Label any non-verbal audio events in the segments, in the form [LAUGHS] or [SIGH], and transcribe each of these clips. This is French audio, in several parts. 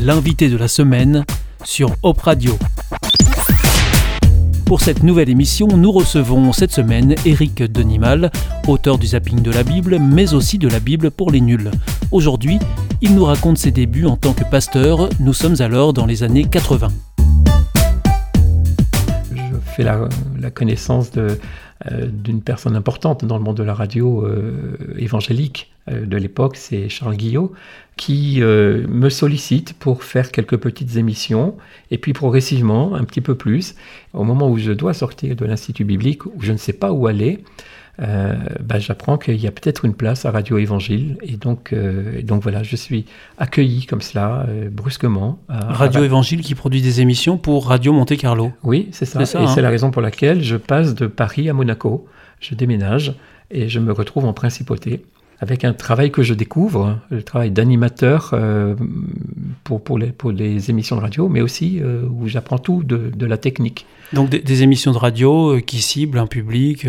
l'invité de la semaine sur Hop Radio. Pour cette nouvelle émission, nous recevons cette semaine Eric Denimal, auteur du zapping de la Bible, mais aussi de la Bible pour les nuls. Aujourd'hui, il nous raconte ses débuts en tant que pasteur. Nous sommes alors dans les années 80. Je fais la, connaissance euh, d'une personne importante dans le monde de la radio euh, évangélique de l'époque, c'est Charles Guillot, qui euh, me sollicite pour faire quelques petites émissions, et puis progressivement, un petit peu plus, au moment où je dois sortir de l'Institut biblique, où je ne sais pas où aller, euh, bah, j'apprends qu'il y a peut-être une place à Radio Évangile, et donc, donc voilà, je suis accueilli comme cela, brusquement. Radio Évangile qui produit des émissions pour Radio Monte Carlo. Oui, c'est ça, et c'est hein. la raison pour laquelle je passe de Paris à Monaco, je déménage, et je me retrouve en principauté avec un travail que je découvre, le travail d'animateur euh, pour, pour, les, pour les émissions de radio, mais aussi euh, où j'apprends tout de, de, la technique. Donc des, émissions de radio euh, qui ciblent un public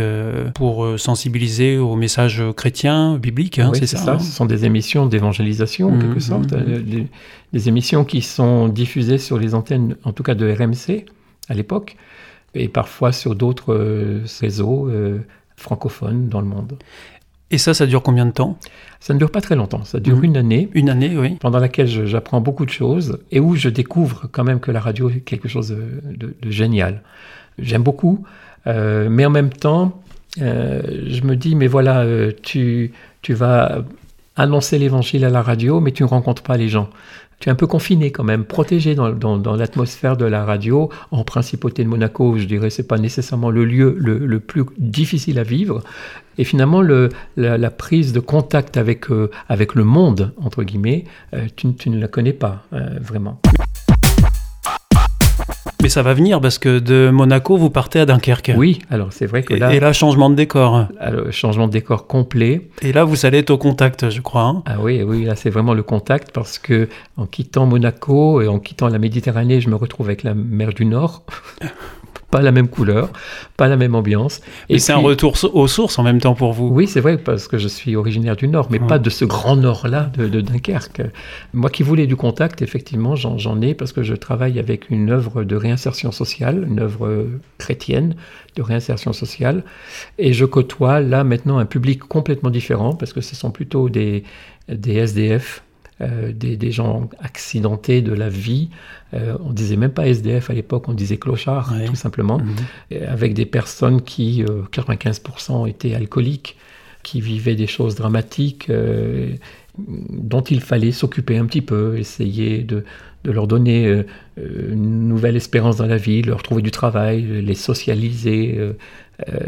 pour sensibiliser aux messages chrétiens, bibliques, hein, c'est ça, ça. Ce sont des émissions d'évangélisation, en mmh, quelque sorte, mmh. des, émissions qui sont diffusées sur les antennes, en tout cas de RMC à l'époque, et parfois sur d'autres réseaux francophones dans le monde. Et ça, ça dure combien de temps? Ça ne dure pas très longtemps, ça dure mhm. une année. Une année, oui. Pendant laquelle j'apprends beaucoup de choses et où je découvre quand même que la radio est quelque chose de, génial. J'aime beaucoup, euh, mais en même temps, euh, je me dis, mais voilà, euh, tu, tu vas annoncer l'évangile à la radio, mais tu ne rencontres pas les gens tu es un peu confiné quand même, protégé dans, l'atmosphère de la radio. En principauté de Monaco, je dirais, c'est pas nécessairement le lieu le, plus difficile à vivre. Et finalement, le, la, prise de contact avec, euh, avec le monde, entre guillemets, euh, tu, tu, ne la connais pas euh, vraiment. Mais ça va venir parce que de Monaco, vous partez à Dunkerque. Oui, alors c'est vrai que là. Et là, changement de décor. Alors, changement de décor complet. Et là, vous allez être au contact, je crois. Hein. ah oui, oui, là, c'est vraiment le contact parce que en quittant Monaco et en quittant la Méditerranée, je me retrouve avec la mer du Nord. [LAUGHS] pas la même couleur, pas la même ambiance. Et c'est un retour aux sources en même temps pour vous. Oui, c'est vrai, parce que je suis originaire du Nord, mais pas de ce grand Nord-là de, Dunkerque. Moi qui voulais du contact, effectivement, j'en ai parce que je travaille avec une œuvre de réinsertion sociale, une œuvre chrétienne de réinsertion sociale, et je côtoie là maintenant un public complètement différent parce que ce sont plutôt des, des SDF euh, des, gens accidentés de la vie. Euh, on disait même pas SDF à l'époque, on disait clochard, tout simplement. Mhm. Avec des personnes qui, 95% euh, étaient alcooliques, qui vivaient des choses dramatiques dont il fallait s'occuper un petit peu, essayer de, leur donner une nouvelle espérance dans la vie, leur trouver du travail, les socialiser.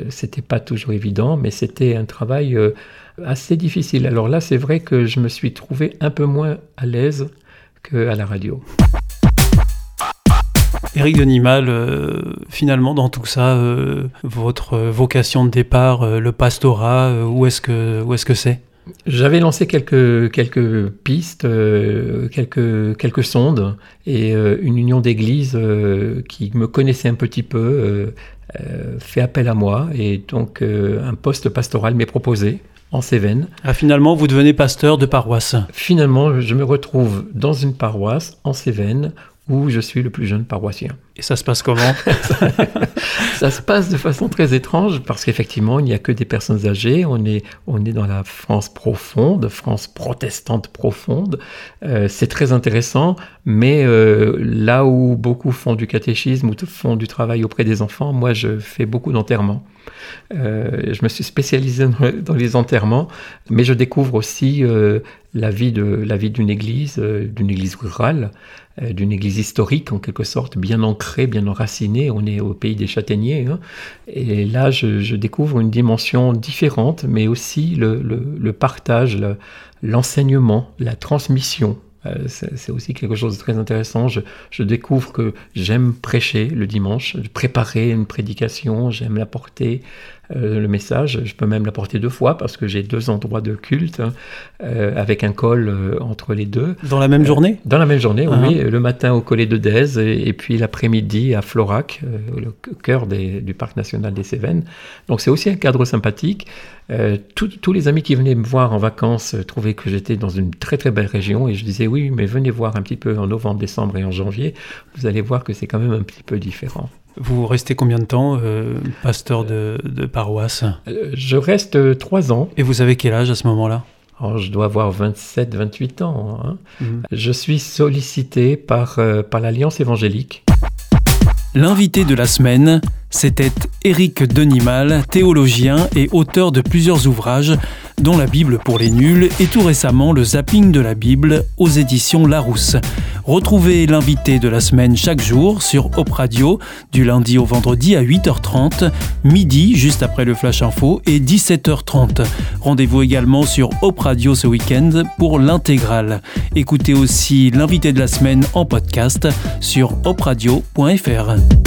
c'était pas toujours évident, mais c'était un travail assez difficile. Alors là, c'est vrai que je me suis trouvé un peu moins à l'aise qu'à la radio. Éric Denimal, euh, finalement, dans tout ça, euh, votre vocation de départ, euh, le pastorat, où est-ce que où est-ce que c'est? J'avais lancé quelques quelques pistes, quelques quelques sondes, et une union d'églises qui me connaissait un petit peu fait appel à moi, et donc un poste pastoral m'est proposé en Cévennes. Ah, finalement, vous devenez pasteur de paroisse. Finalement, je me retrouve dans une paroisse en Cévennes où je suis le plus jeune paroissien. Et ça se passe comment [LAUGHS] Ça se passe de façon très étrange parce qu'effectivement, il n'y a que des personnes âgées. On est, on est dans la France profonde, France protestante profonde. Euh, c'est très intéressant, mais euh, là où beaucoup font du catéchisme ou font du travail auprès des enfants, moi, je fais beaucoup d'enterrements. Euh, je me suis spécialisé dans, les enterrements, mais je découvre aussi la vie la vie d'une église, d'une église rurale, d'une église historique en quelque sorte, bien ancrée, bien enracinée. On est au pays des châtaigniers. Hein. Et là, je, découvre une dimension différente, mais aussi le, partage, l'enseignement, la transmission. Euh, c'est aussi quelque chose de très intéressant. Je, découvre que j'aime prêcher le dimanche, préparer une prédication, j'aime la porter, le message. Je peux même l'apporter deux fois parce que j'ai deux endroits de culte hein, avec un col entre les deux. Dans la même journée? Dans la même journée, oui. Uh-huh. Le matin au collet de Dèze et, puis l'après-midi à Florac, le cœur du parc national des Cévennes. Donc c'est aussi un cadre sympathique. Tous les amis qui venaient me voir en vacances trouvaient que j'étais dans une très très belle région et je disais oui, mais venez voir un petit peu en novembre, décembre et en janvier. Vous allez voir que c'est quand même un petit peu différent. Vous restez combien de temps, euh, pasteur de, paroisse? Euh, Je reste euh, trois ans. Et vous avez quel âge à ce moment-là? Oh, je dois avoir 27, 28 ans. Hein. Mhm. Je suis sollicité par, par l'Alliance évangélique. L'invité de la semaine, c'était Éric Denimal, théologien et auteur de plusieurs ouvrages, dont La Bible pour les nuls et tout récemment Le zapping de la Bible aux éditions Larousse. Retrouvez l'invité de la semaine chaque jour sur Op Radio, du lundi au vendredi à 8h30, midi juste après le Flash Info et 17h30. Rendez-vous également sur Op Radio ce week-end pour l'intégrale. Écoutez aussi l'invité de la semaine en podcast sur opradio.fr.